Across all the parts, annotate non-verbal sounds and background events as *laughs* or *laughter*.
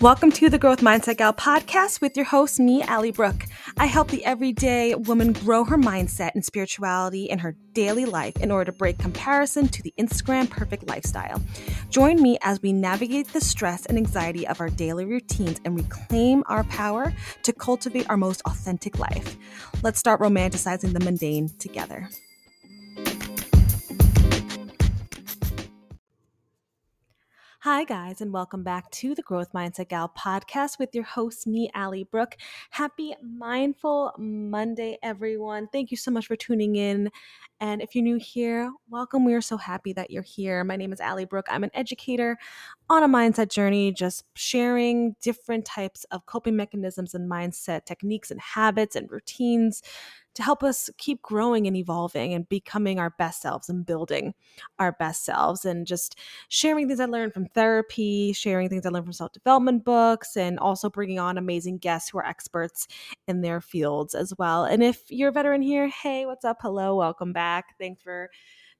Welcome to the Growth Mindset Gal podcast with your host, me, Allie Brooke. I help the everyday woman grow her mindset and spirituality in her daily life in order to break comparison to the Instagram perfect lifestyle. Join me as we navigate the stress and anxiety of our daily routines and reclaim our power to cultivate our most authentic life. Let's start romanticizing the mundane together. Hi, guys, and welcome back to the Growth Mindset Gal podcast with your host, me, Allie Brooke. Happy Mindful Monday, everyone. Thank you so much for tuning in. And if you're new here, welcome. We are so happy that you're here. My name is Allie Brooke. I'm an educator on a mindset journey, just sharing different types of coping mechanisms and mindset techniques and habits and routines to help us keep growing and evolving and becoming our best selves and building our best selves and just sharing things I learned from therapy, sharing things I learned from self development books, and also bringing on amazing guests who are experts in their fields as well. And if you're a veteran here, hey, what's up? Hello, welcome back. Thanks for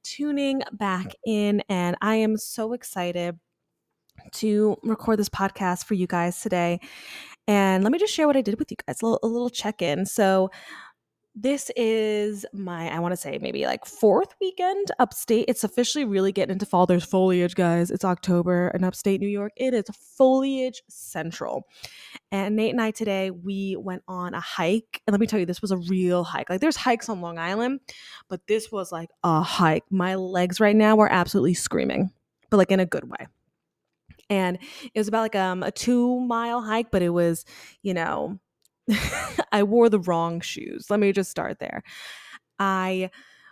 tuning back in. And I am so excited to record this podcast for you guys today. And let me just share what I did with you guys, a little, a little check in. So, this is my i want to say maybe like fourth weekend upstate. It's officially really getting into fall. There's foliage guys. It's october in upstate new york. It is foliage central. And nate and i today we went on a hike. And let me tell you this was a real hike. Like there's hikes on long island but this was like a hike. My legs right now are absolutely screaming but like in a good way. And it was about like um a two mile hike but it was you know *laughs* I wore the wrong shoes. Let me just start there. I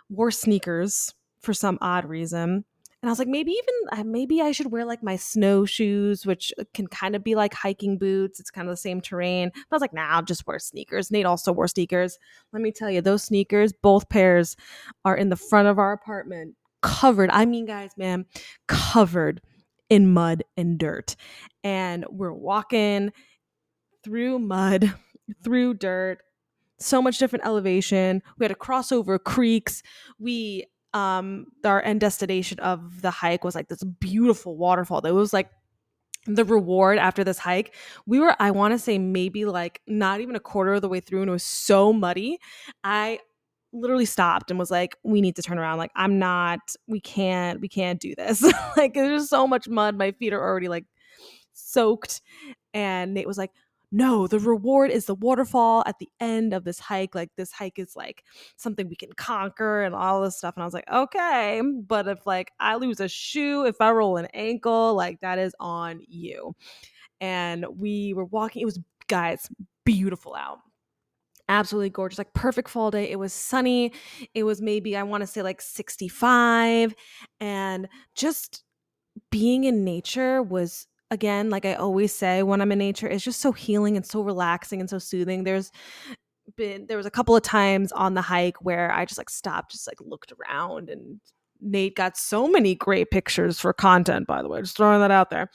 wore sneakers for some odd reason. And I was like, maybe even maybe I should wear like my snowshoes, which uh, can kind of be like hiking boots. It's kind of the same terrain. But I was like, nah, I'll just wear sneakers. Nate also wore sneakers. Let me tell you, those sneakers, both pairs, are in the front of our apartment, covered. I mean, guys, man, covered in mud and dirt. And we're walking through mud through dirt, so much different elevation. We had to cross over creeks. We um our end destination of the hike was like this beautiful waterfall that was like the reward after this hike. We were i want to say maybe like not even a quarter of the way through and it was so muddy. I literally stopped and was like we need to turn around. Like i'm not we can't we can't do this. *laughs* Like there's so much mud. My feet are already like soaked. And nate was like no, the reward is the waterfall at the end of this hike. Like this hike is like something we can conquer and all this stuff. And I was like, okay, but if like I lose a shoe, if I roll an ankle, like that is on you. And we were walking, it was guys, beautiful out absolutely gorgeous like perfect fall day it was sunny it was maybe i want to say like 65 and just being in nature was again, like I always say when I'm in nature, it's just so healing and so relaxing and so soothing. There's been there was a couple of times on the hike where I just like stopped, just like looked around and Nate got so many great pictures for content, by the way, just throwing that out there.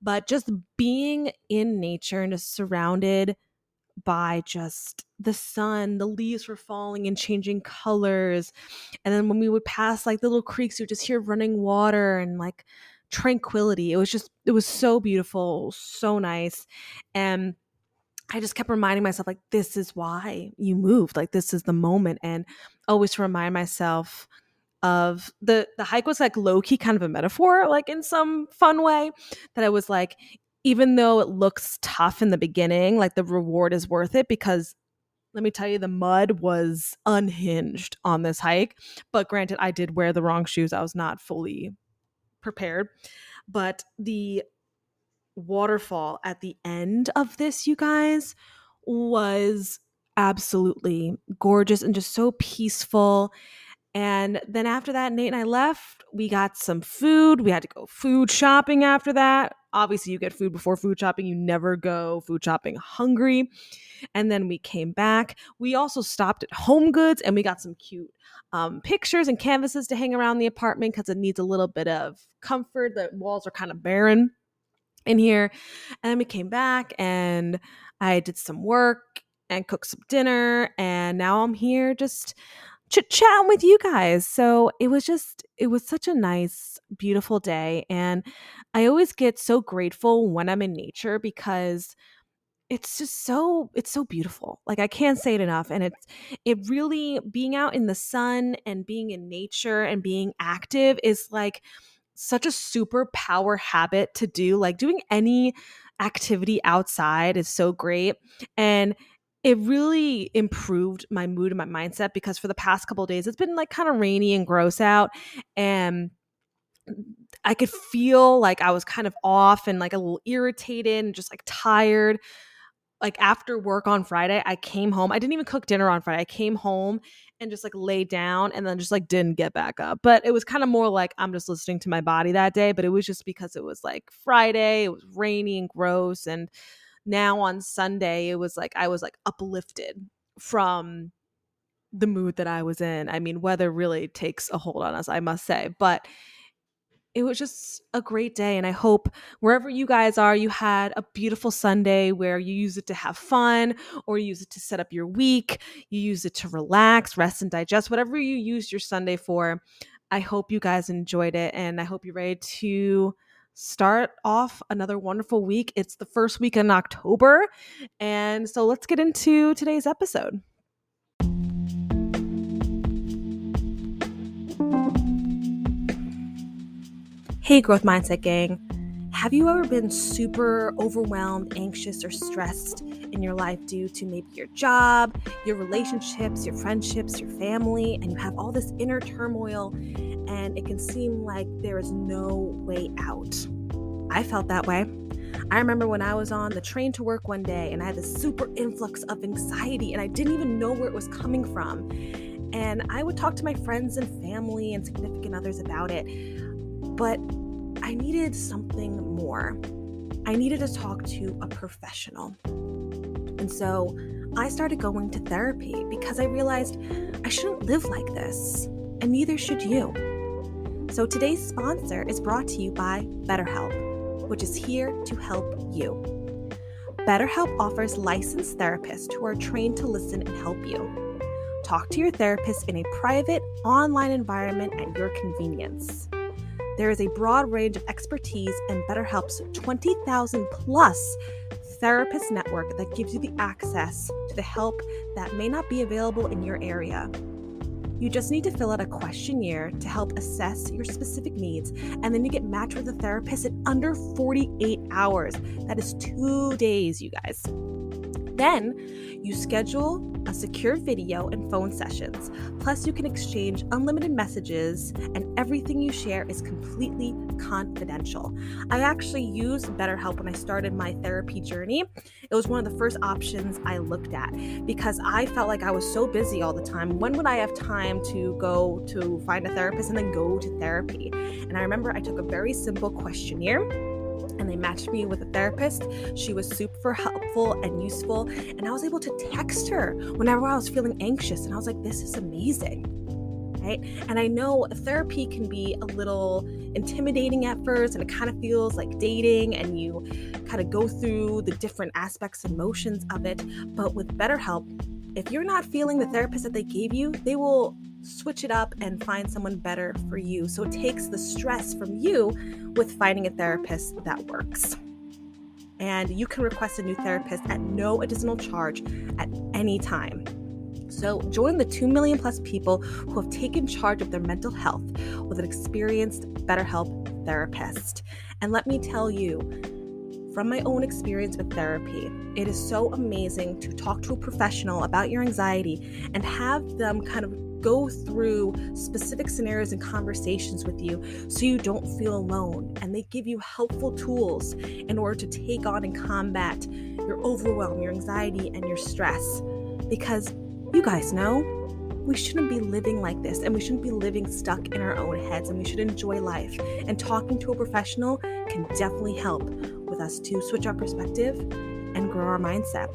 But just being in nature and just surrounded by just the sun, the leaves were falling and changing colors. And then when we would pass like the little creeks, you would just hear running water and like tranquility. It was just, it was so beautiful, so nice. And I just kept reminding myself, like, this is why you moved. Like, this is the moment. And always to remind myself of the the hike was like low key kind of a metaphor, like in some fun way. That I was like, even though it looks tough in the beginning, like the reward is worth it because let me tell you, the mud was unhinged on this hike. But granted, I did wear the wrong shoes. I was not fully prepared. But the waterfall at the end of this, you guys, was absolutely gorgeous and just so peaceful. And then after that, Nate and I left. We got some food. We had to go food shopping after that. Obviously, you get food before food shopping. You never go food shopping hungry. And then we came back. We also stopped at HomeGoods and we got some cute um, pictures and canvases to hang around the apartment because it needs a little bit of comfort. The walls are kind of barren in here. And then we came back and I did some work and cooked some dinner. And now I'm here just chit chatting with you guys. So it was just, it was such a nice, beautiful day. And I always get so grateful when I'm in nature because it's just so it's so beautiful like i can't say it enough and it's it really being out in the sun and being in nature and being active is like such a super power habit to do like doing any activity outside is so great and it really improved my mood and my mindset because for the past couple days it's been like kind of rainy and gross out and I could feel like I was kind of off and like a little irritated and just like tired like after work on Friday, I came home. I didn't even cook dinner on Friday. I came home and just like lay down and then just like didn't get back up. But it was kind of more like I'm just listening to my body that day. But it was just because it was like Friday, it was rainy and gross. And now on Sunday, it was like I was like uplifted from the mood that I was in. I mean, weather really takes a hold on us, I must say. But it was just a great day. And I hope wherever you guys are, you had a beautiful Sunday where you use it to have fun or you use it to set up your week. You use it to relax, rest, and digest, whatever you use your Sunday for. I hope you guys enjoyed it. And I hope you're ready to start off another wonderful week. It's the first week in October. And so let's get into today's episode. Hey, Growth Mindset Gang. Have you ever been super overwhelmed, anxious, or stressed in your life due to maybe your job, your relationships, your friendships, your family, and you have all this inner turmoil and it can seem like there is no way out? I felt that way. I remember when I was on the train to work one day and I had this super influx of anxiety and I didn't even know where it was coming from. And I would talk to my friends and family and significant others about it but I needed something more. I needed to talk to a professional. And so I started going to therapy because I realized I shouldn't live like this, and neither should you. So today's sponsor is brought to you by BetterHelp, which is here to help you. BetterHelp offers licensed therapists who are trained to listen and help you. Talk to your therapist in a private, online environment at your convenience. There is a broad range of expertise in BetterHelp's 20,000 plus therapist network that gives you the access to the help that may not be available in your area. You just need to fill out a questionnaire to help assess your specific needs, and then you get matched with a therapist in under 48 hours. That is two days, you guys. Then you schedule a secure video and phone sessions. Plus, you can exchange unlimited messages, and everything you share is completely confidential. I actually used BetterHelp when I started my therapy journey. It was one of the first options I looked at because I felt like I was so busy all the time. When would I have time to go to find a therapist and then go to therapy? And I remember I took a very simple questionnaire and they matched me with a therapist. She was super helpful and useful. And I was able to text her whenever I was feeling anxious. And I was like, this is amazing. Right? And I know therapy can be a little intimidating at first, and it kind of feels like dating, and you kind of go through the different aspects and motions of it. But with BetterHelp, if you're not feeling the therapist that they gave you, they will switch it up and find someone better for you. So it takes the stress from you with finding a therapist that works. And you can request a new therapist at no additional charge at any time. So join the 2 million plus people who have taken charge of their mental health with an experienced BetterHelp therapist. And let me tell you, from my own experience with therapy, it is so amazing to talk to a professional about your anxiety and have them kind of go through specific scenarios and conversations with you so you don't feel alone. And they give you helpful tools in order to take on and combat your overwhelm, your anxiety, and your stress. Because you guys know we shouldn't be living like this and we shouldn't be living stuck in our own heads and we should enjoy life. And talking to a professional can definitely help us to switch our perspective and grow our mindset.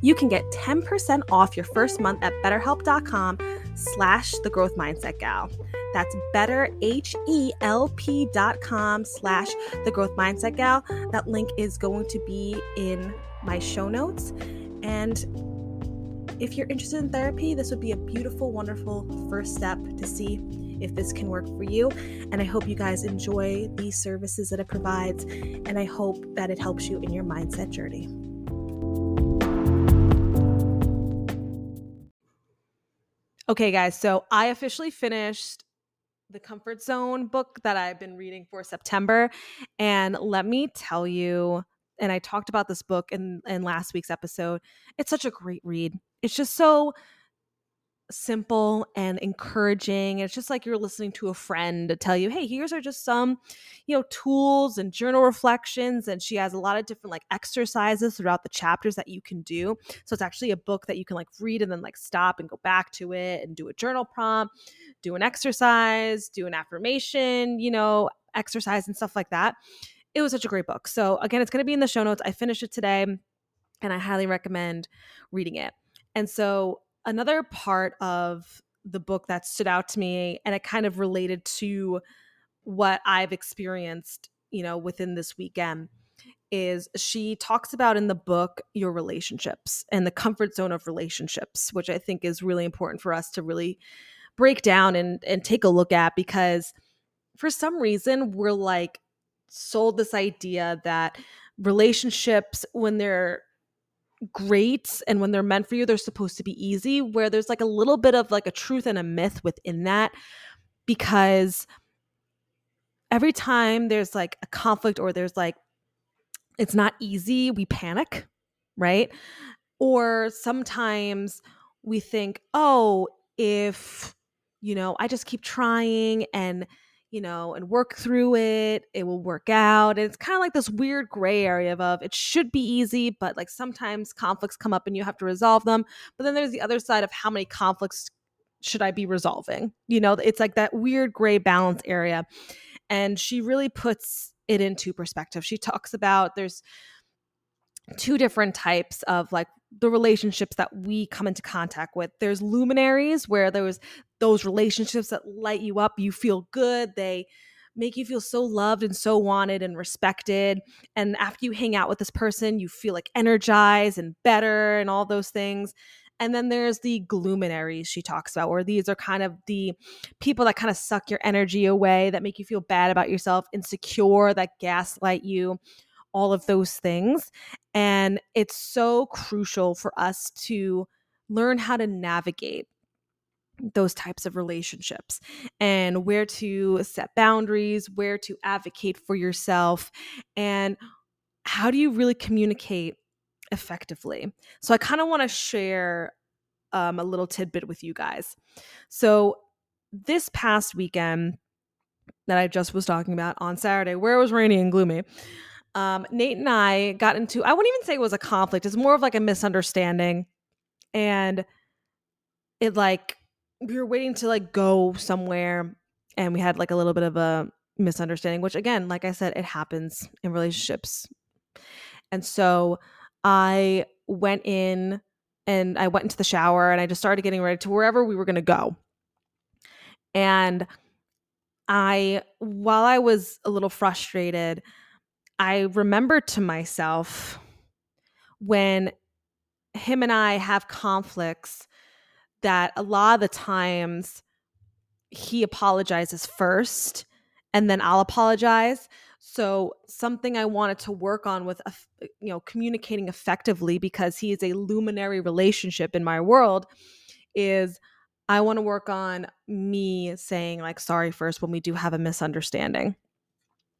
You can get 10% off your first month at betterhelp.com slash the growth mindset gal. That's betterhelp.com slash the growth mindset gal. That link is going to be in my show notes. And if you're interested in therapy, this would be a beautiful, wonderful first step to see if this can work for you. And I hope you guys enjoy these services that it provides. And I hope that it helps you in your mindset journey. Okay, guys, so I officially finished the Comfort Zone book that I've been reading for September. And let me tell you, and I talked about this book in, in last week's episode, it's such a great read. It's just so simple and encouraging. It's just like you're listening to a friend to tell you, hey, here's are just some, you know, tools and journal reflections. And she has a lot of different like exercises throughout the chapters that you can do. So it's actually a book that you can like read and then like stop and go back to it and do a journal prompt, do an exercise, do an affirmation, you know, exercise and stuff like that. It was such a great book. So again, it's going to be in the show notes. I finished it today and I highly recommend reading it. And so another part of the book that stood out to me and it kind of related to what I've experienced, you know, within this weekend is she talks about in the book your relationships and the comfort zone of relationships, which I think is really important for us to really break down and and take a look at because for some reason we're like sold this idea that relationships when they're great and when they're meant for you they're supposed to be easy where there's like a little bit of like a truth and a myth within that because every time there's like a conflict or there's like it's not easy we panic right? Or sometimes we think oh if you know i just keep trying and you know, and work through it. It will work out. And it's kind of like this weird gray area of, it should be easy, but like sometimes conflicts come up and you have to resolve them. But then there's the other side of how many conflicts should I be resolving? You know, it's like that weird gray balance area. And she really puts it into perspective. She talks about there's two different types of like the relationships that we come into contact with. There's luminaries where there's those relationships that light you up, you feel good, they make you feel so loved and so wanted and respected. And after you hang out with this person, you feel like energized and better and all those things. And then there's the gloominaries she talks about, where these are kind of the people that kind of suck your energy away, that make you feel bad about yourself, insecure, that gaslight you, all of those things. And it's so crucial for us to learn how to navigate those types of relationships and where to set boundaries, where to advocate for yourself, and how do you really communicate effectively. So, I kind of want to share um, a little tidbit with you guys. So, this past weekend that I just was talking about on Saturday, where it was rainy and gloomy, um, Nate and I got into, I wouldn't even say it was a conflict, it's more of like a misunderstanding. And it like, we were waiting to like go somewhere and we had like a little bit of a misunderstanding, which again, like I said, it happens in relationships. And so I went in and I went into the shower and I just started getting ready to wherever we were going to go. And I, while I was a little frustrated, I remember to myself when him and I have conflicts that a lot of the times he apologizes first and then I'll apologize. So something I wanted to work on with you know communicating effectively because he is a luminary relationship in my world is I want to work on me saying like sorry first when we do have a misunderstanding.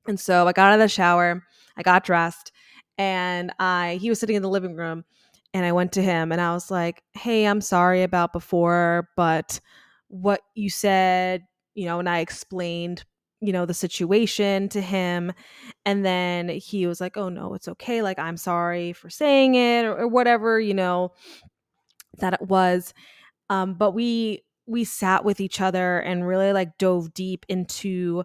And so I got out of the shower, I got dressed, and I he was sitting in the living room and I went to him and I was like, "Hey, I'm sorry about before, but what you said, you know, and I explained, you know, the situation to him. And then he was like, "Oh no, it's okay. Like I'm sorry for saying it or, or whatever, you know, that it was." Um but we we sat with each other and really like dove deep into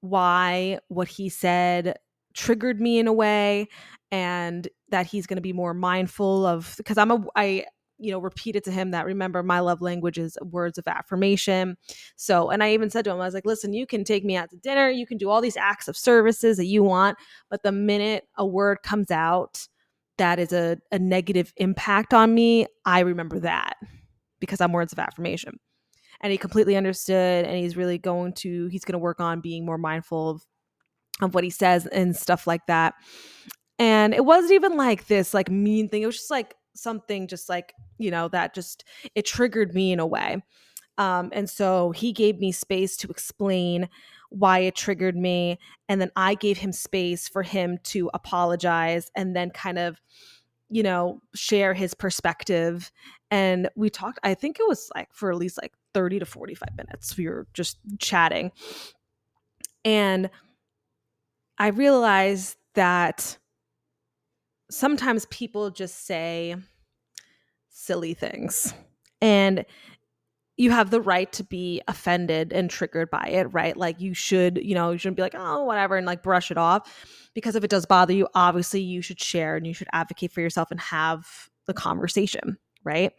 why what he said triggered me in a way and that he's going to be more mindful of because I'm a I you know repeated to him that remember my love language is words of affirmation so and i even said to him i was like listen you can take me out to dinner you can do all these acts of services that you want but the minute a word comes out that is a, a negative impact on me, I remember that because I'm words of affirmation. And he completely understood and he's really going to he's going to work on being more mindful of of what he says and stuff like that. And it wasn't even like this like mean thing. It was just like something just like, you know, that just it triggered me in a way. Um, and so he gave me space to explain why it triggered me. And then I gave him space for him to apologize and then kind of, you know, share his perspective. And we talked, I think it was like for at least like 30 to 45 minutes. We were just chatting. And I realized that sometimes people just say silly things. And you have the right to be offended and triggered by it, right? Like you should, you know, you shouldn't be like, oh, whatever, and like brush it off. Because if it does bother you, obviously you should share and you should advocate for yourself and have the conversation, right?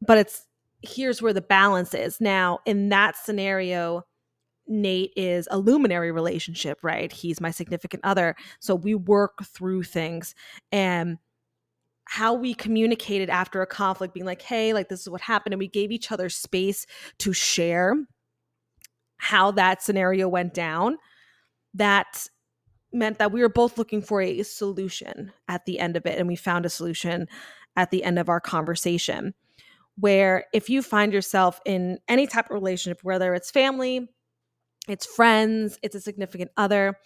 But it's here's where the balance is. Now, in that scenario, Nate is a luminary relationship, right? He's my significant other. So we work through things and how we communicated after a conflict, being like, hey, like this is what happened. And we gave each other space to share how that scenario went down. That meant that we were both looking for a solution at the end of it. And we found a solution at the end of our conversation. Where if you find yourself in any type of relationship, whether it's family, it's friends, it's a significant other.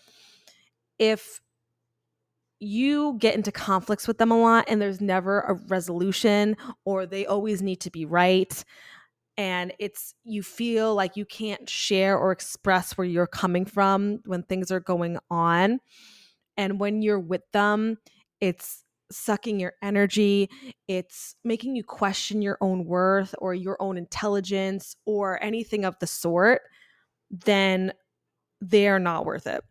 If you get into conflicts with them a lot and there's never a resolution or they always need to be right and it's you feel like you can't share or express where you're coming from when things are going on and when you're with them it's sucking your energy it's making you question your own worth or your own intelligence or anything of the sort then they are not worth it.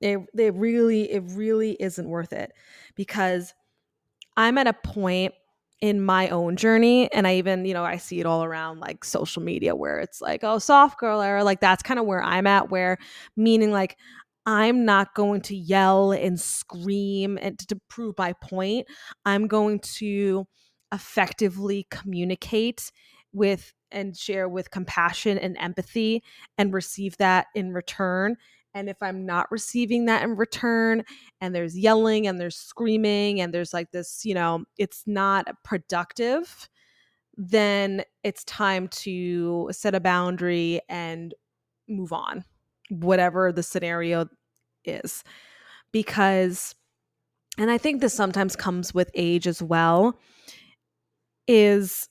It, it really, it really isn't worth it because I'm at a point in my own journey and i even you know i see it all around like social media where it's like oh soft girl era like that's kind of where i'm at where meaning like i'm not going to yell and scream and to, prove my point i'm going to effectively communicate with and share with compassion and empathy and receive that in return. And if I'm not receiving that in return, and there's yelling and there's screaming and there's like this, you know, it's not productive, then it's time to set a boundary and move on, whatever the scenario is. Because, and I think this sometimes comes with age as well, is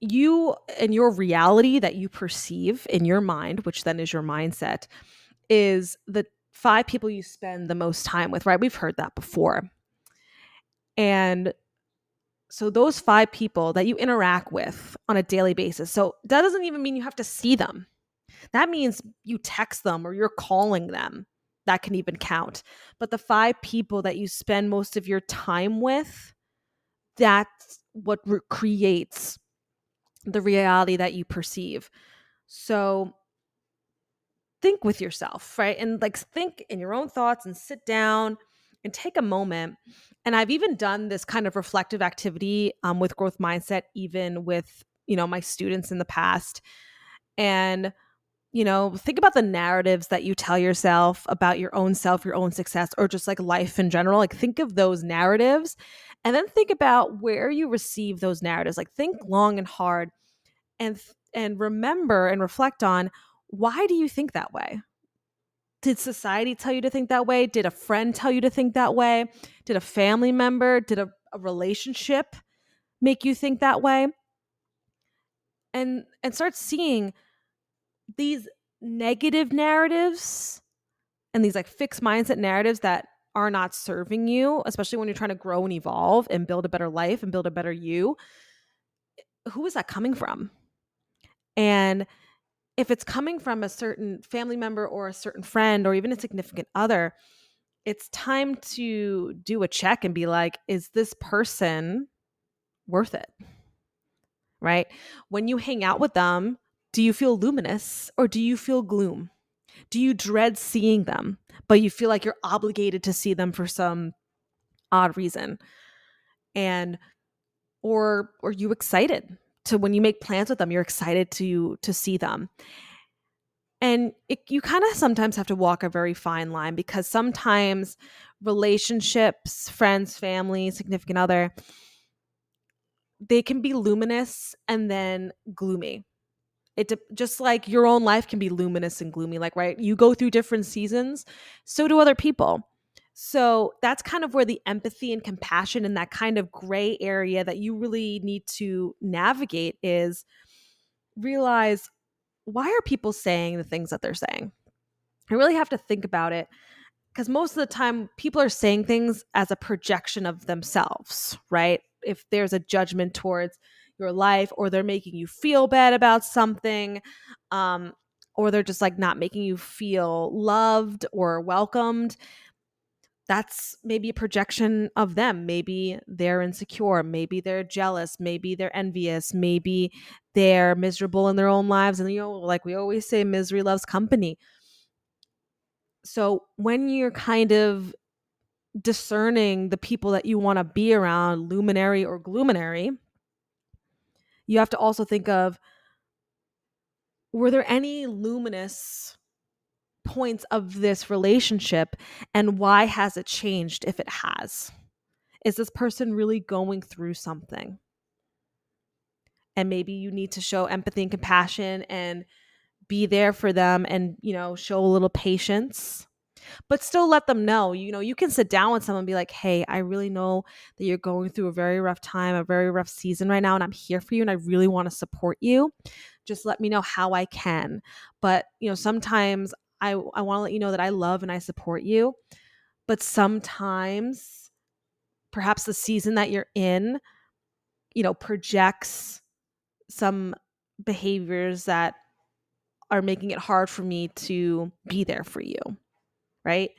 you and your reality that you perceive in your mind, which then is your mindset, is the five people you spend the most time with, right? We've heard that before. And so those five people that you interact with on a daily basis. So that doesn't even mean you have to see them. That means you text them or you're calling them. That can even count. But the five people that you spend most of your time with, that's what re- creates the reality that you perceive. So think with yourself, right? And like think in your own thoughts and sit down and take a moment. And I've even done this kind of reflective activity um, with growth mindset, even with, you know, my students in the past. And, you know, think about the narratives that you tell yourself about your own self, your own success, or just like life in general. Like think of those narratives and then think about where you receive those narratives like think long and hard and and remember and reflect on why do you think that way? Did society tell you to think that way? Did a friend tell you to think that way? Did a family member did a, a relationship make you think that way? And and start seeing these negative narratives and these like fixed mindset narratives that are not serving you, especially when you're trying to grow and evolve and build a better life and build a better you, eh, who is that coming from? And if it's coming from a certain family member or a certain friend or even a significant other, it's time to do a check and be like, is this person worth it? Right? When you hang out with them, do you feel luminous or do you feel gloom? Do you dread seeing them, but you feel like you're obligated to see them for some odd reason. And or are you excited to when you make plans with them, you're excited to to see them. And it, you kind of sometimes have to walk a very fine line because sometimes relationships, friends, family, significant other, they can be luminous and then gloomy. It just like your own life can be luminous and gloomy. Like, right, you go through different seasons, so do other people. So that's kind of where the empathy and compassion and that kind of gray area that you really need to navigate is realize why are people saying the things that they're saying? I really have to think about it because most of the time people are saying things as a projection of themselves, right? If there's a judgment towards your life or they're making you feel bad about something, um, or they're just like not making you feel loved or welcomed, that's maybe a projection of them. Maybe they're insecure. Maybe they're jealous. Maybe they're envious. Maybe they're miserable in their own lives. And, you know, like we always say, misery loves company. So when you're kind of discerning the people that you want to be around, luminary or gloominary, you have to also think of were there any luminous points of this relationship and why has it changed if it has? Is this person really going through something? And maybe you need to show empathy and compassion and be there for them and, you know, show a little patience but still let them know. You know, you can sit down with someone and be like, hey, I really know that you're going through a very rough time, a very rough season right now, and I'm here for you and I really want to support you. Just let me know how I can. But, you know, sometimes I, I want to let you know that I love and I support you. But sometimes, perhaps the season that you're in, you know, projects some behaviors that are making it hard for me to be there for you right?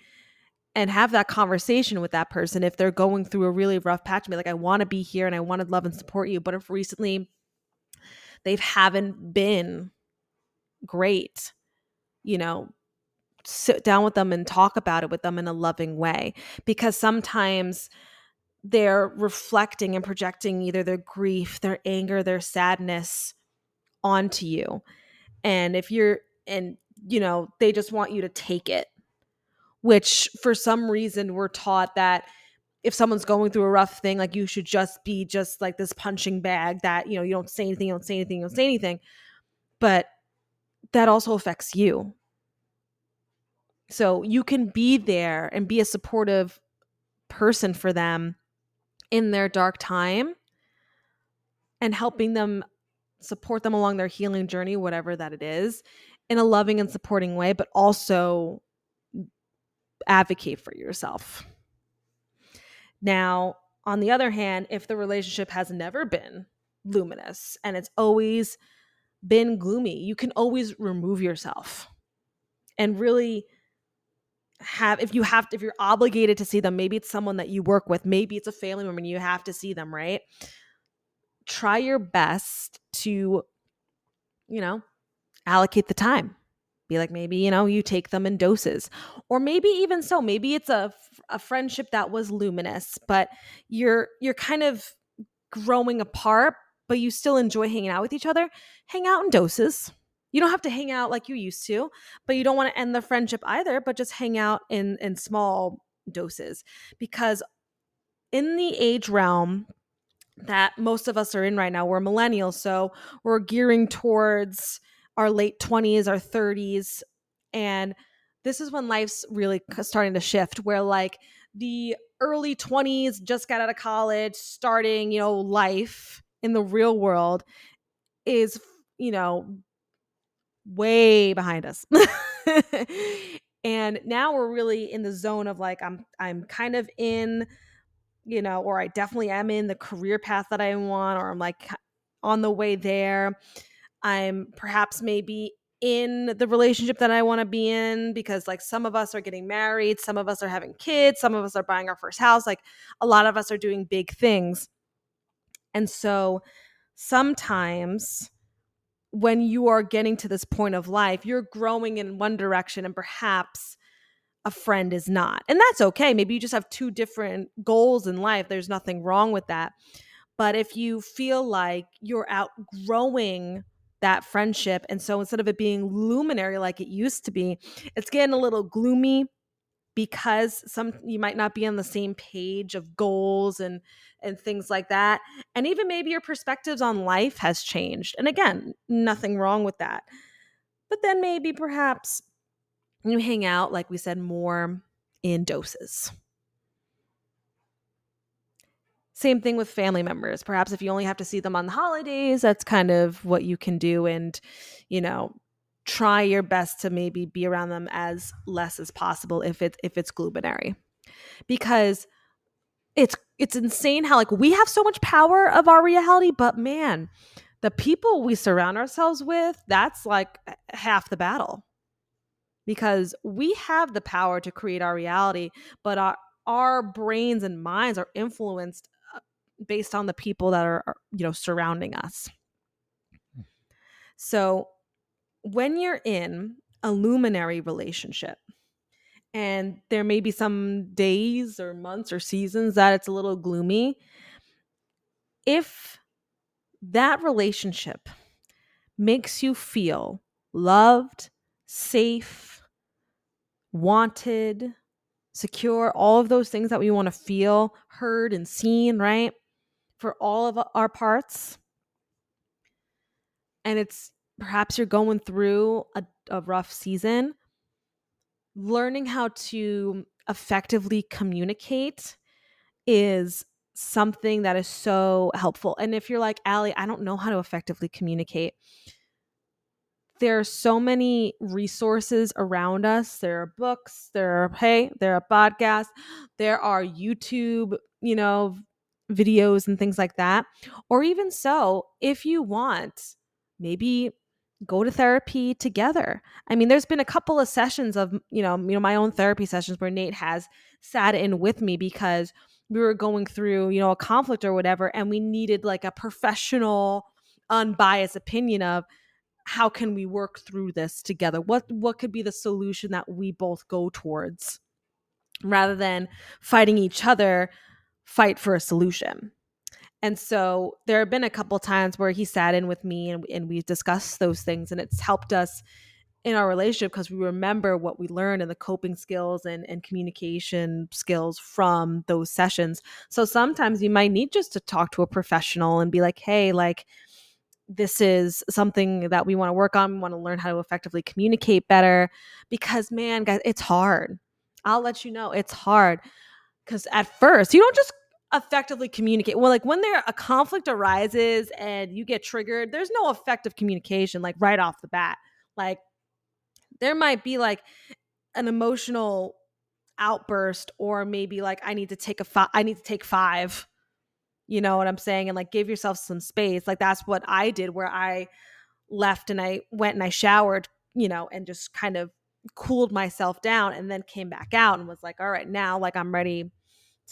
And have that conversation with that person if they're going through a really rough patch. Be like, I want to be here and I want to love and support you. But if recently they haven't been great, you know, sit down with them and talk about it with them in a loving way. Because sometimes they're reflecting and projecting either their grief, their anger, their sadness onto you. And if you're, and, you know, they just want you to take it which for some reason we're taught that if someone's going through a rough thing, like you should just be just like this punching bag that, you know, you don't say anything, you don't say anything, you don't say anything. But that also affects you. So you can be there and be a supportive person for them in their dark time and helping them support them along their healing journey, whatever that it is, in a loving and supporting way, but also advocate for yourself. Now, on the other hand, if the relationship has never been luminous and it's always been gloomy, you can always remove yourself and really have if you have to, if you're obligated to see them maybe it's someone that you work with maybe it's a family member and you have to see them right try your best to you know allocate the time be like maybe you know you take them in doses. Or maybe even so maybe it's a, a friendship that was luminous but you're you're kind of growing apart but you still enjoy hanging out with each other. Hang out in doses. You don't have to hang out like you used to but you don't want to end the friendship either but just hang out in in small doses. Because in the age realm that most of us are in right now we're millennials so we're gearing towards our late 20s, our 30s. And this is when life's really starting to shift, where like the early 20s, just got out of college, starting, you know, life in the real world is, you know, way behind us. *laughs* and now we're really in the zone of like I'm I'm kind of in you know or I definitely am in the career path that I want or I'm like on the way there I'm perhaps maybe in the relationship that I want to be in because like some of us are getting married, some of us are having kids, some of us are buying our first house, like a lot of us are doing big things. And so sometimes when you are getting to this point of life, you're growing in one direction and perhaps a friend is not. And that's okay. Maybe you just have two different goals in life. There's nothing wrong with that. But if you feel like you're outgrowing that friendship, and so instead of it being luminary like it used to be, it's getting a little gloomy because some you might not be on the same page of goals and and things like that and even maybe your perspectives on life has changed and again nothing wrong with that but then maybe perhaps you hang out like we said more in doses same thing with family members. Perhaps if you only have to see them on the holidays that's kind of what you can do and you know try your best to maybe be around them as less as possible if it's if it's gloominary. Because it's it's insane how like we have so much power of our reality but man the people we surround ourselves with that's like half the battle. Because we have the power to create our reality but our our brains and minds are influenced based on the people that are you know surrounding us hmm. so when you're in a luminary relationship, and there may be some days or months or seasons that it's a little gloomy, if that relationship makes you feel loved, safe, wanted, secure, all of those things that we want to feel heard and seen, right? For all of our parts. And it's perhaps you're going through a, a rough season, learning how to effectively communicate is something that is so helpful. And if you're like, Allie, I don't know how to effectively communicate, there are so many resources around us. There are books, there are, hey, there are podcasts, there are YouTube, you know, videos and things like that. Or even so, if you want, maybe go to therapy together. I mean, there's been a couple of sessions of, you know, you know, my own therapy sessions where Nate has sat in with me because we were going through, you know, a conflict or whatever and we needed like a professional unbiased opinion of how can we work through this together? What what could be the solution that we both go towards rather than fighting each other, fight for a solution. And so there have been a couple times where he sat in with me and, and we discussed those things, and it's helped us in our relationship because we remember what we learned and the coping skills and, and communication skills from those sessions. So sometimes you might need just to talk to a professional and be like, hey, like, this is something that we want to work on. We want to learn how to effectively communicate better because, man, guys, it's hard. I'll let you know it's hard because at first you don't just effectively communicate. Well, like when there a conflict arises and you get triggered, there's no effective communication like right off the bat. Like there might be like an emotional outburst or maybe like I need to take a five I need to take 5. You know what I'm saying? And like give yourself some space. Like that's what I did where I left and I went and I showered, you know, and just kind of cooled myself down and then came back out and was like, all right, now like I'm ready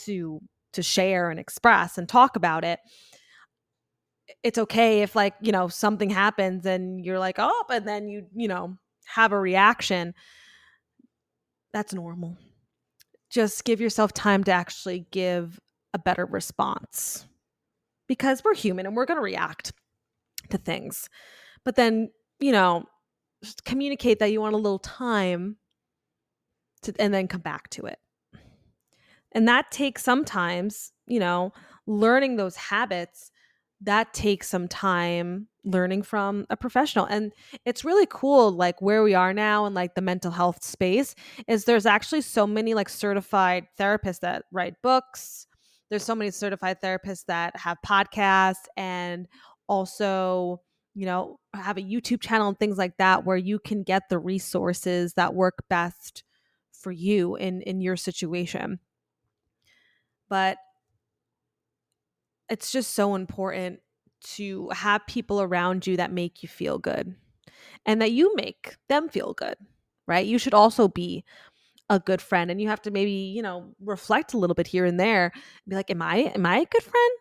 to to share and express and talk about it. It's okay if like you know something happens and you're like oh and then you you know have a reaction. That's normal. Just give yourself time to actually give a better response because we're human and we're going to react to things. But then you know communicate that you want a little time to and then come back to it and that takes sometimes, you know, learning those habits, that takes some time learning from a professional. And it's really cool, like where we are now in like the mental health space, is there's actually so many like certified therapists that write books. There's so many certified therapists that have podcasts and also you know have a youtube channel and things like that where you can get the resources that work best for you in in your situation but it's just so important to have people around you that make you feel good and that you make them feel good, right? You should also be a good friend and you have to maybe, you know, reflect a little bit here and there. and Be like, am I am I a good friend?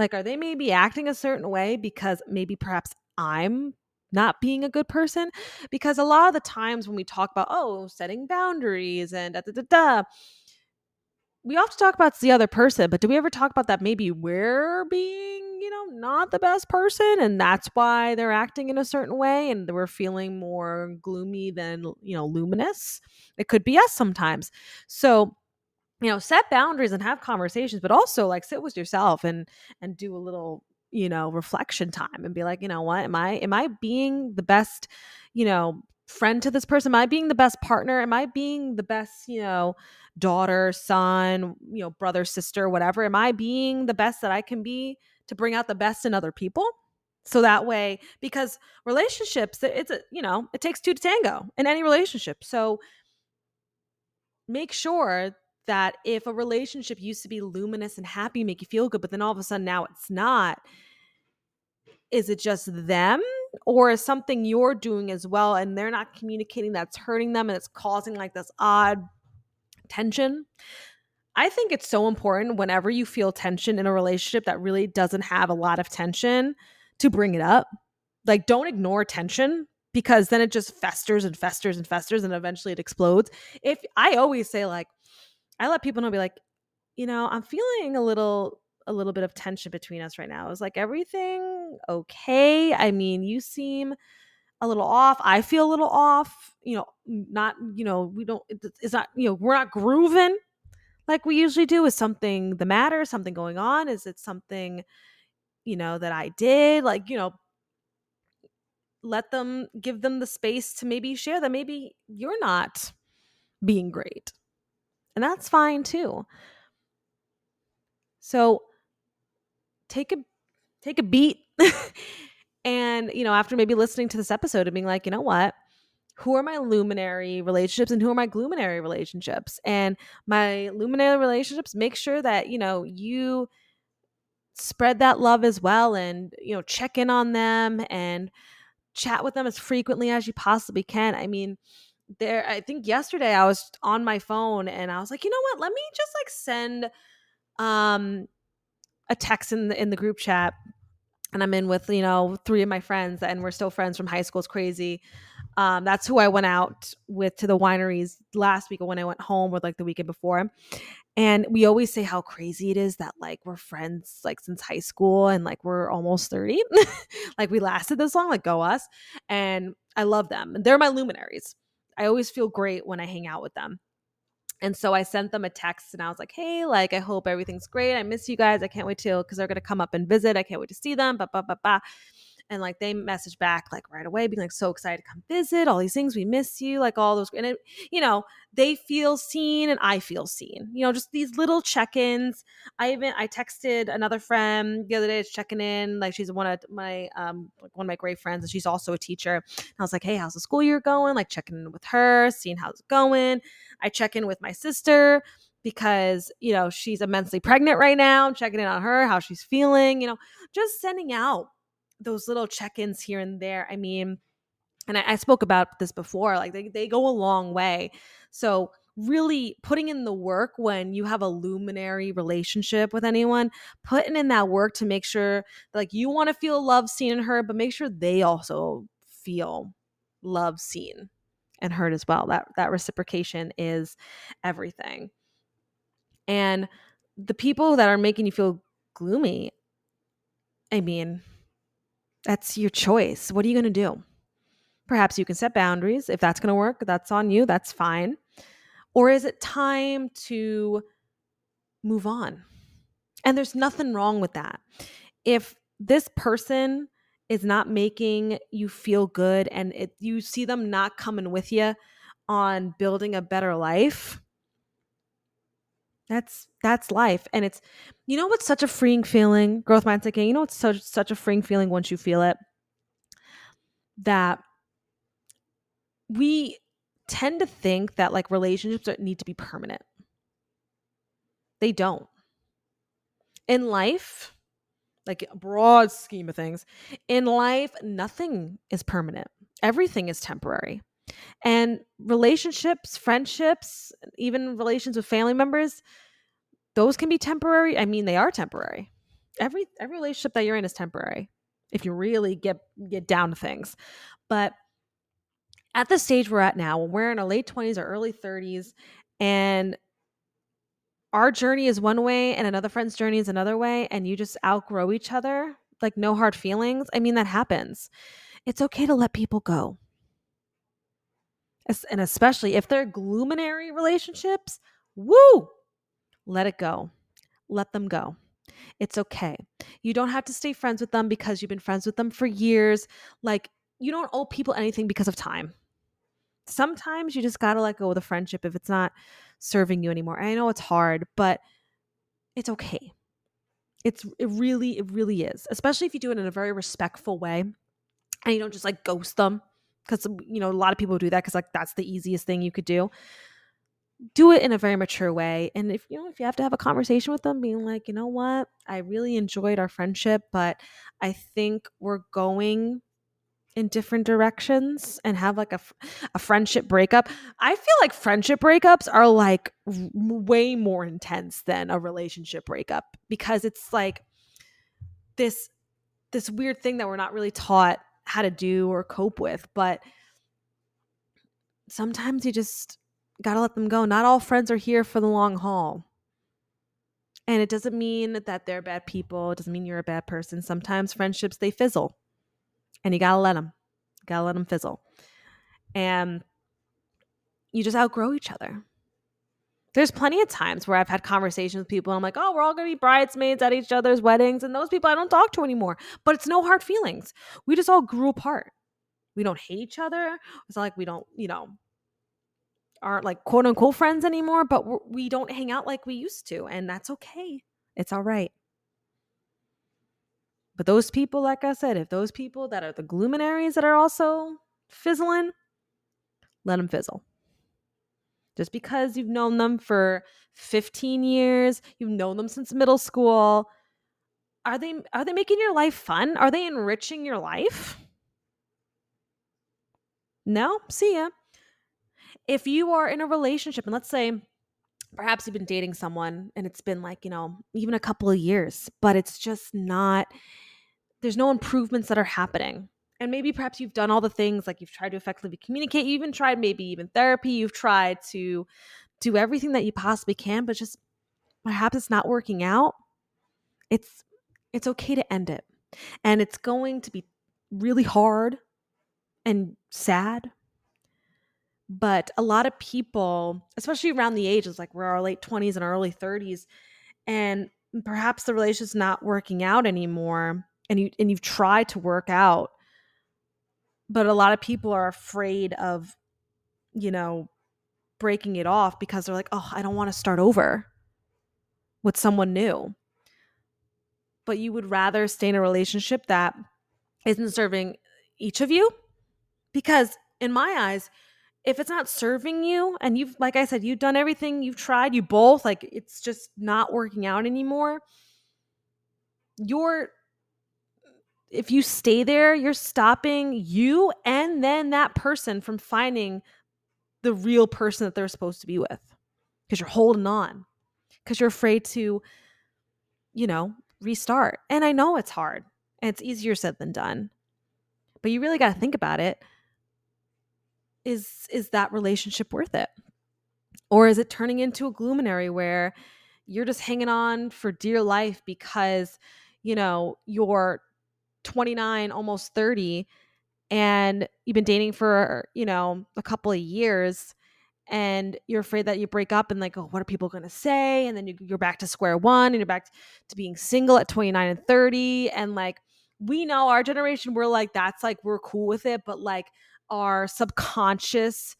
Like are they maybe acting a certain way because maybe perhaps I'm not being a good person? Because a lot of the times when we talk about oh setting boundaries and da da da da we often talk about the other person but do we ever talk about that maybe we're being you know not the best person and that's why they're acting in a certain way and we're feeling more gloomy than you know luminous? It could be us sometimes. So you know set boundaries and have conversations but also like sit with yourself and and do a little you know reflection time and be like you know what? Am i am i being the best you know friend to this person? Am i being the best partner? Am i being the best you know daughter son you know brother sister whatever? Am i being the best that i can be to bring out the best in other people? So that way because relationships it's a you know it takes two to tango in any relationship. So make sure that if a relationship used to be luminous and happy, make you feel good, but then all of a sudden now it's not, is it just them? Or is something you're doing as well and they're not communicating that's hurting them and it's causing like this odd tension? I think it's so important whenever you feel tension in a relationship that really doesn't have a lot of tension to bring it up. Like, don't ignore tension because then it just festers and festers and festers and eventually it explodes. If I always say, like, I let people know, be like, you know, I'm feeling a little a little bit of tension between us right now. Is like everything okay? I mean, you seem a little off. I feel a little off. You know, not you know we don't. It's not you know we're not grooving like we usually do. Is something the matter? Something going on? Is it something you know that I did? Like you know, let them give them the space to maybe share that maybe you're not being great and that's fine too. So take a take a beat *laughs* and you know after maybe listening to this episode and being like, you know what? Who are my luminary relationships and who are my gloominary relationships? And my luminary relationships, make sure that, you know, you spread that love as well and, you know, check in on them and chat with them as frequently as you possibly can. I mean, there i think yesterday i was on my phone and i was like you know what? Let me just like send um a text in the in the group chat. And i'm in with you know three of my friends and we're still friends from high school it's crazy. Um that's who i went out with to the wineries last week when i went home or like the weekend before. And we always say how crazy it is that like we're friends like since high school and like we're almost 30 *laughs* like we lasted this long like go us. And i love them. They're my luminaries I always feel great when I hang out with them. And so I sent them a text and I was like, hey, like, I hope everything's great. I miss you guys. I can't wait to, because they're going to come up and visit. I can't wait to see them. Ba, ba, ba, ba and like they message back like right away being like so excited to come visit all these things we miss you like all those and it, you know they feel seen and i feel seen you know just these little check-ins. I even i texted another friend the other day checking in like she's one of my um like one of my great friends and she's also a teacher. And i was like hey how's the school year going? Like checking in with her seeing how's it going. I check in with my sister because you know she's immensely pregnant right now checking in on her how she's feeling you know just sending out those little check-ins here and there i mean and I, I, spoke about this before like they, they go a long way. So really putting in the work when you have a luminary relationship with anyone putting in that work to make sure like you want to feel love seen and heard but make sure they also feel love seen and heard as well. That that reciprocation is everything. And the people that are making you feel gloomy i mean that's your choice. What are you going to do? Perhaps you can set boundaries. If that's going to work, that's on you. That's fine. Or is it time to move on? And there's nothing wrong with that. If this person is not making you feel good and it, you see them not coming with you on building a better life, that's that's life and it's you know what's such a freeing feeling? Growth mindset gang you know it's such such a freeing feeling once you feel it? That we tend to think that like relationships need to be permanent. They don't. In life like a broad scheme of things in life nothing is permanent. Everything is temporary. And relationships, friendships, even relations with family members, those can be temporary. I mean, they are temporary. Every every relationship that you're in is temporary if you really get get down to things. But at the stage we're at now, when we're in our late 20s or early 30s, and our journey is one way and another friend's journey is another way, and you just outgrow each other, like no hard feelings. I mean, that happens. It's okay to let people go. And especially if they're gloominary relationships, woo, let it go. Let them go. It's okay. You don't have to stay friends with them because you've been friends with them for years. Like, you don't owe people anything because of time. Sometimes you just got to let go of the friendship if it's not serving you anymore. I know it's hard, but it's okay. It's it really it really is. Especially if you do it in a very respectful way and you don't just like ghost them cuz you know a lot of people do that cuz like that's the easiest thing you could do do it in a very mature way and if you know if you have to have a conversation with them being like you know what? I really enjoyed our friendship but i think we're going in different directions and have like a, a friendship breakup i feel like friendship breakups are like way more intense than a relationship breakup because it's like this this weird thing that we're not really taught how to do or cope with but sometimes you just Gotta let them go. Not all friends are here for the long haul. And it doesn't mean that they're bad people. It doesn't mean you're a bad person. Sometimes friendships, they fizzle. And you gotta let them. You gotta let them fizzle. And you just outgrow each other. There's plenty of times where I've had conversations with people and I'm like, oh, we're all gonna be bridesmaids at each other's weddings. And those people I don't talk to anymore. But it's no hard feelings. We just all grew apart. We don't hate each other. It's not like we don't, you know, aren't like quote unquote friends anymore, but we're, do not hang out like we used to. And that's okay. It's all right. But those people, like I said, if those people that are the gloominaries that are also fizzling, let them fizzle. Just because you've known them for 15 years, you've known them since middle school, are they are they making your life fun? Are they enriching your life? No, see ya if you are in a relationship and let's say perhaps you've been dating someone and it's been like, you know, even a couple of years, but it's just not there's no improvements that are happening. And maybe perhaps you've done all the things like you've tried to effectively communicate, you even tried maybe even therapy, you've tried to do everything that you possibly can, but just perhaps it's not working out. It's it's okay to end it. And it's going to be really hard and sad but a lot of people especially around the ages like we're our late 20s and early 30s and perhaps the relationship's not working out anymore and you and you've tried to work out but a lot of people are afraid of you know breaking it off because they're like oh i don't want to start over with someone new. But you would rather stay in a relationship that isn't serving each of you? Because in my eyes if it's not serving you and you've like i said you've done everything you've tried you both like it's just not working out anymore you're if you stay there you're stopping you and then that person from finding the real person that they're supposed to be with because you're holding on because you're afraid to you know restart. And i know it's hard and it's easier said than done but you really got to think about it is is that relationship worth it? Or is it turning into a gloominary where you're just hanging on for dear life because you know you're 29 almost 30 and you've been dating for you know a couple of years and you're afraid that you break up and like oh what are people going to say? And then you, you're back to square one and you're back to being single at 29 and 30 and like we know our generation we're like that's like we're cool with it but like our subconscious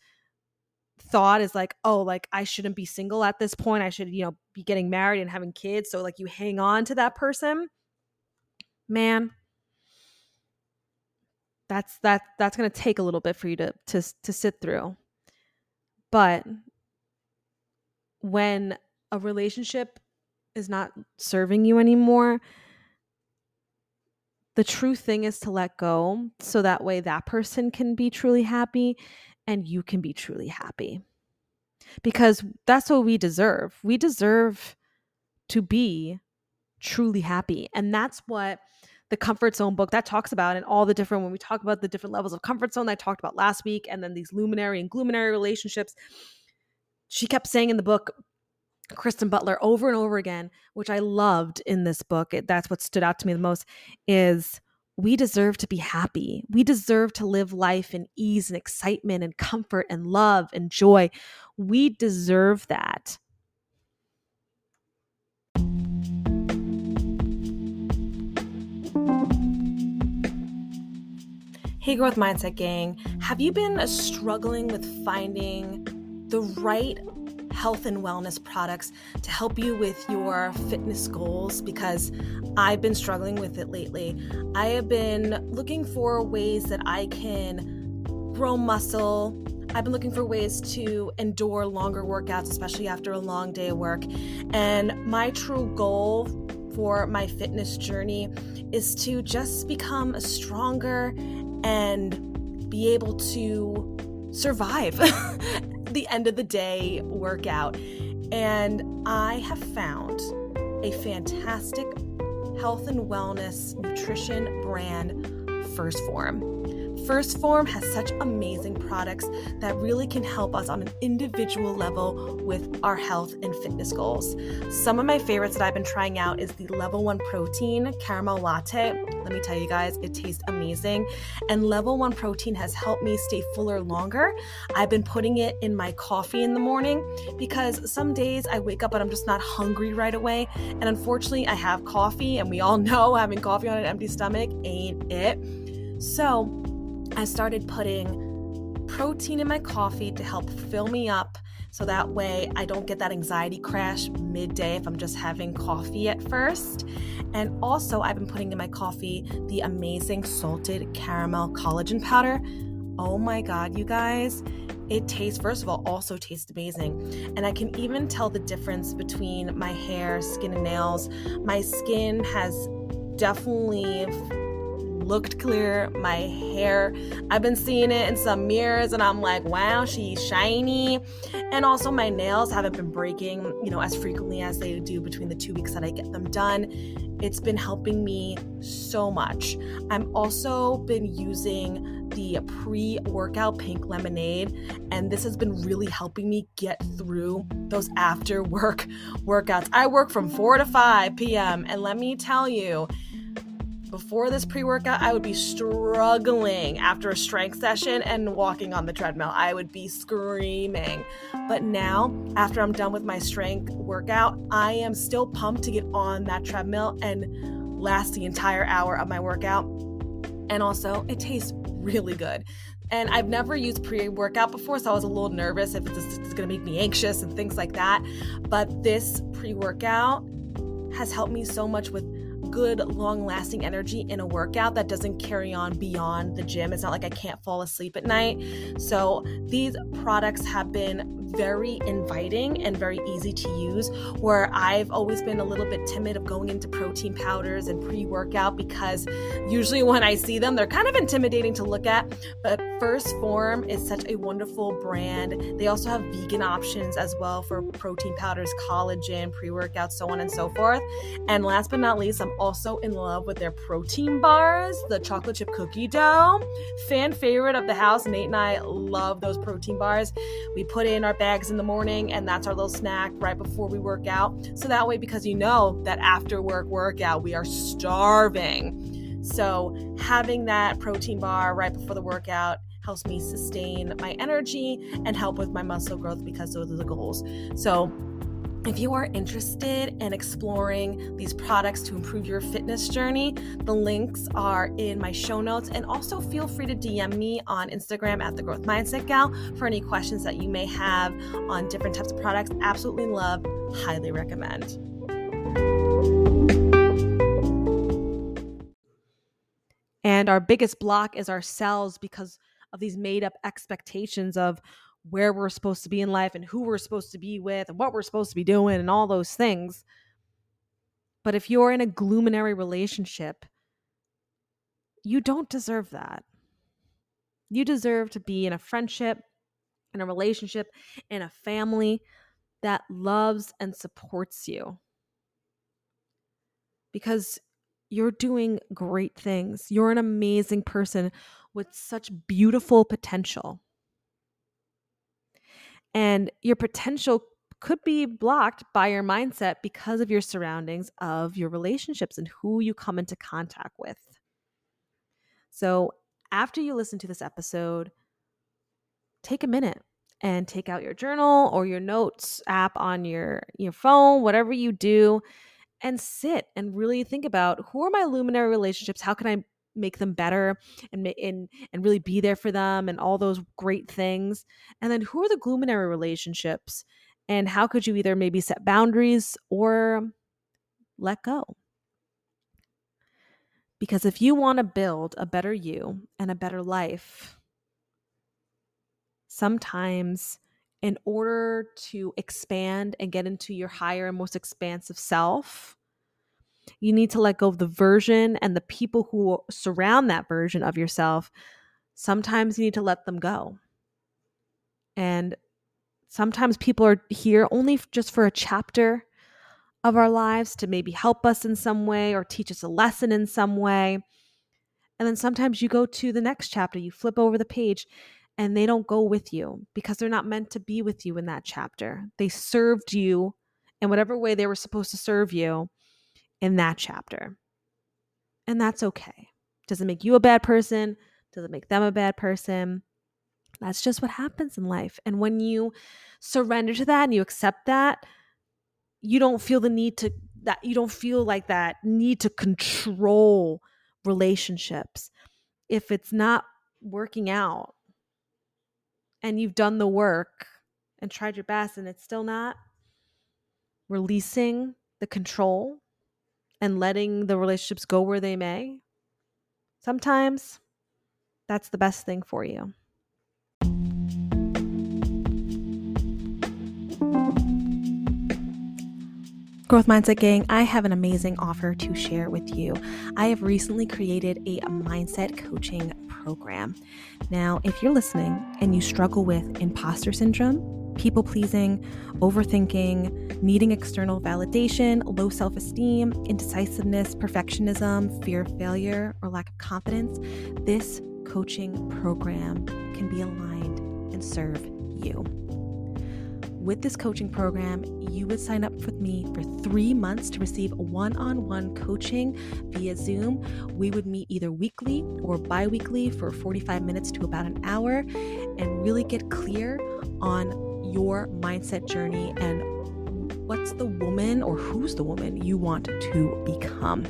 thought is like, oh, like I shouldn't be single at this point. I should, you know, be getting married and having kids. So like you hang on to that person. Man, that's that that's going to take a little bit for you to to to sit through. But when a relationship is not serving you anymore, the true thing is to let go so that way that person can be truly happy and you can be truly happy. Because that's what we deserve. We deserve to be truly happy. And that's what the comfort zone book that talks about and all the different when we talk about the different levels of comfort zone I talked about last week and then these luminary and gloominary relationships she kept saying in the book Kristen Butler over and over again which I loved in this book it, that's what stood out to me the most is we deserve to be happy. We deserve to live life in ease and excitement and comfort and love and joy. We deserve that. Hey, Growth Mindset Gang. Have you been struggling with finding the right health and wellness products to help you with your fitness goals? Because I've been struggling with it lately. I have been looking for ways that I can grow muscle. I've been looking for ways to endure longer workouts, especially after a long day of work. And my true goal for my fitness journey is to just become stronger and be able to survive *laughs* the end of the day workout. And I have found a fantastic health and wellness nutrition brand, 1st Phorm. 1st Phorm has such amazing products that really can help us on an individual level with our health and fitness goals. Some of my favorites that I've been trying out is the Level 1 Protein Caramel Latte. Let me tell you guys, it tastes amazing. And Level 1 Protein has helped me stay fuller longer. I've been putting it in my coffee in the morning because some days I wake up and I'm just not hungry right away. And unfortunately, I have coffee, and we all *laughs* know having coffee on an empty stomach ain't it. So, I started putting protein in my coffee to help fill me up so that way I don't get that anxiety crash midday if I'm just having coffee at first. And also, I've been putting in my coffee the amazing salted caramel collagen powder. Oh my god, you guys. It tastes, first of all, also tastes amazing. And I can even tell the difference between my hair, skin, and nails. My skin has definitely looked clear. My hair, I've been seeing it in some mirrors and I'm like, wow, she's shiny. And also, my nails haven't been breaking, you know, as frequently as they do between the two weeks that I get them done. It's been helping me so much. I'm also been using the pre workout pink lemonade, and this has been really helping me get through those after work workouts. I work from 4 to 5 p.m., and let me tell you, before this pre workout, I would be struggling after a strength session and walking on the treadmill. I would be screaming. But now, after I'm done with my strength workout, I am still pumped to get on that treadmill and last the entire hour of my workout. And also, it tastes really good. And I've never used pre workout before, so I was a little nervous if it's, it's gonna make me anxious and things like that. But this pre workout has helped me so much with good, long lasting energy in a workout that doesn't carry on beyond the gym. It's not like I can't fall asleep at night. So these products have been very inviting and very easy to use. Where I've always been a little bit timid of going into protein powders and pre workout because usually when I see them, they're kind of intimidating to look at. But 1st Phorm is such a wonderful brand. They also have vegan options as well for protein powders, collagen, pre workout, so on and so forth. And last but not least, I'm also in love with their protein bars, the chocolate chip cookie dough. Fan favorite of the house. Nate and I love those protein bars. We put in our bags in the morning, and that's our little snack right before we work out. So that way, because you know that after work workout, we are starving. So having that protein bar right before the workout helps me sustain my energy and help with my muscle growth because those are the goals. So if you are interested in exploring these products to improve your fitness journey, the links are in my show notes. And also feel free to DM me on Instagram at the Growth Mindset Gal for any questions that you may have on different types of products. Absolutely love, highly recommend. And our biggest block is ourselves because of these made up expectations of where we're supposed to be in life and who we're supposed to be with and what we're supposed to be doing and all those things. But if you're in a gloominary relationship, you don't deserve that. You deserve to be in a friendship, in a relationship, in a family that loves and supports you. Because you're doing great things. You're an amazing person with such beautiful potential. And your potential could be blocked by your mindset because of your surroundings, of your relationships, and who you come into contact with. So, after you listen to this episode, take a minute and take out your journal or your notes app on your, your phone, whatever you do, and sit and really think about who are my luminary relationships? How can I make them better and and and really be there for them and all those great things? And then who are the gloominary relationships? And how could you either maybe set boundaries or let go? Because if you want to build a better you and a better life, sometimes in order to expand and get into your higher and most expansive self, you need to let go of the version and the people who surround that version of yourself. Sometimes you need to let them go. And sometimes people are here only just for a chapter of our lives to maybe help us in some way or teach us a lesson in some way. And then sometimes you go to the next chapter, you flip over the page, and they don't go with you because they're not meant to be with you in that chapter. They served you in whatever way they were supposed to serve you in that chapter. And that's okay. Doesn't make you a bad person, doesn't make them a bad person. That's just what happens in life. And when you surrender to that and you accept that, you don't feel the need to that you don't feel like that need to control relationships. If it's not working out and you've done the work and tried your best and it's still not releasing the control and letting the relationships go where they may, sometimes that's the best thing for you. Growth Mindset Gang, I have an amazing offer to share with you. I have recently created a mindset coaching program. Now, if you're listening and you struggle with imposter syndrome, people pleasing, overthinking, needing external validation, low self esteem, indecisiveness, perfectionism, fear of failure, or lack of confidence, this coaching program can be aligned and serve you. With this coaching program, you would sign up with me for three months to receive one on one coaching via Zoom. We would meet either weekly or bi weekly for 45 minutes to about an hour and really get clear on your mindset journey and what's the woman or who's the woman you want to become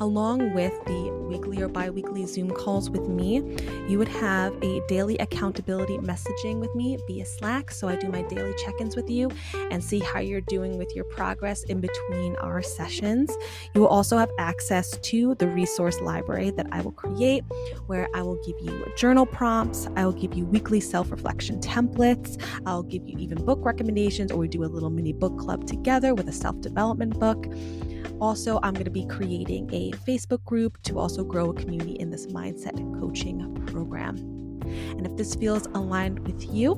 along with the weekly or bi weekly Zoom calls with me, you would have a daily accountability messaging with me via Slack. So I do my daily check ins with you and see how you're doing with your progress in between our sessions. You will also have access to the resource library that I will create, where I will give you journal prompts, I will give you weekly self reflection templates, I'll give you even book recommendations, or we do a little mini book club together with a self development book. Also, I'm going to be creating a Facebook group to also grow a community in this mindset coaching program. And if this feels aligned with you,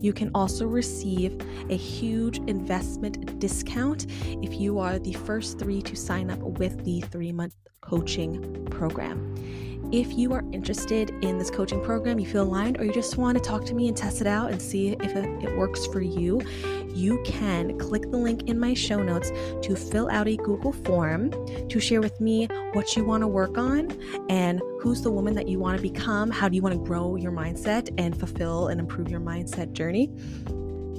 you can also receive a huge investment discount if you are the first three to sign up with the three month coaching program. If you are interested in this coaching program, you feel aligned, or you just want to talk to me and test it out and see if it works for you, you can click the link in my show notes to fill out a Google form to share with me what you want to work on and who's the woman that you want to become, how do you want to grow your mindset and fulfill and improve your mindset journey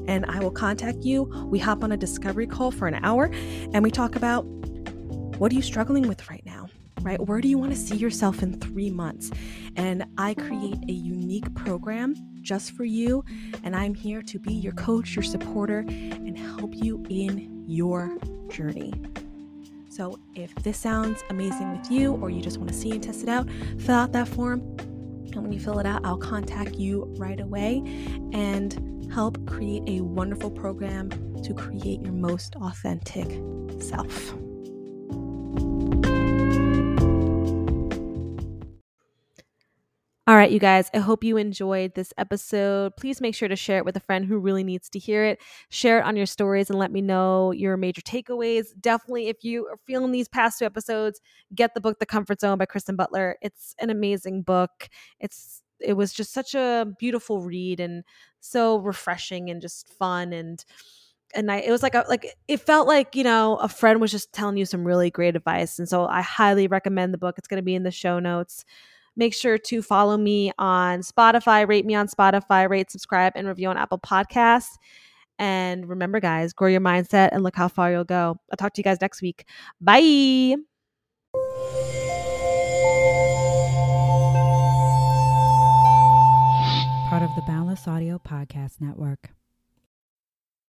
and I will contact you. We hop on a discovery call for an hour and we talk about what are you struggling with right now? Right? Where do you want to see yourself in three months? And I create a unique program just for you. And I'm here to be your coach, your supporter, and help you in your journey. So if this sounds amazing with you, or you just want to see and test it out, fill out that form. And when you fill it out, I'll contact you right away and help create a wonderful program to create your most authentic self. All right, you guys, I hope you enjoyed this episode. Please make sure to share it with a friend who really needs to hear it. Share it on your stories and let me know your major takeaways. Definitely, if you are feeling these past two episodes, get the book The Comfort Zone by Kristen Butler. It's an amazing book. It's it was just such a beautiful read and so refreshing and just fun and and I it was like a like it felt like you know a friend was just telling you some really great advice and so I highly recommend the book. It's going to be in the show notes. Make sure to follow me on Spotify, rate me on Spotify, rate, subscribe, and review on Apple Podcasts. And remember, guys, grow your mindset and look how far you'll go. I'll talk to you guys next week. Bye. Part of the Boundless Audio Podcast Network.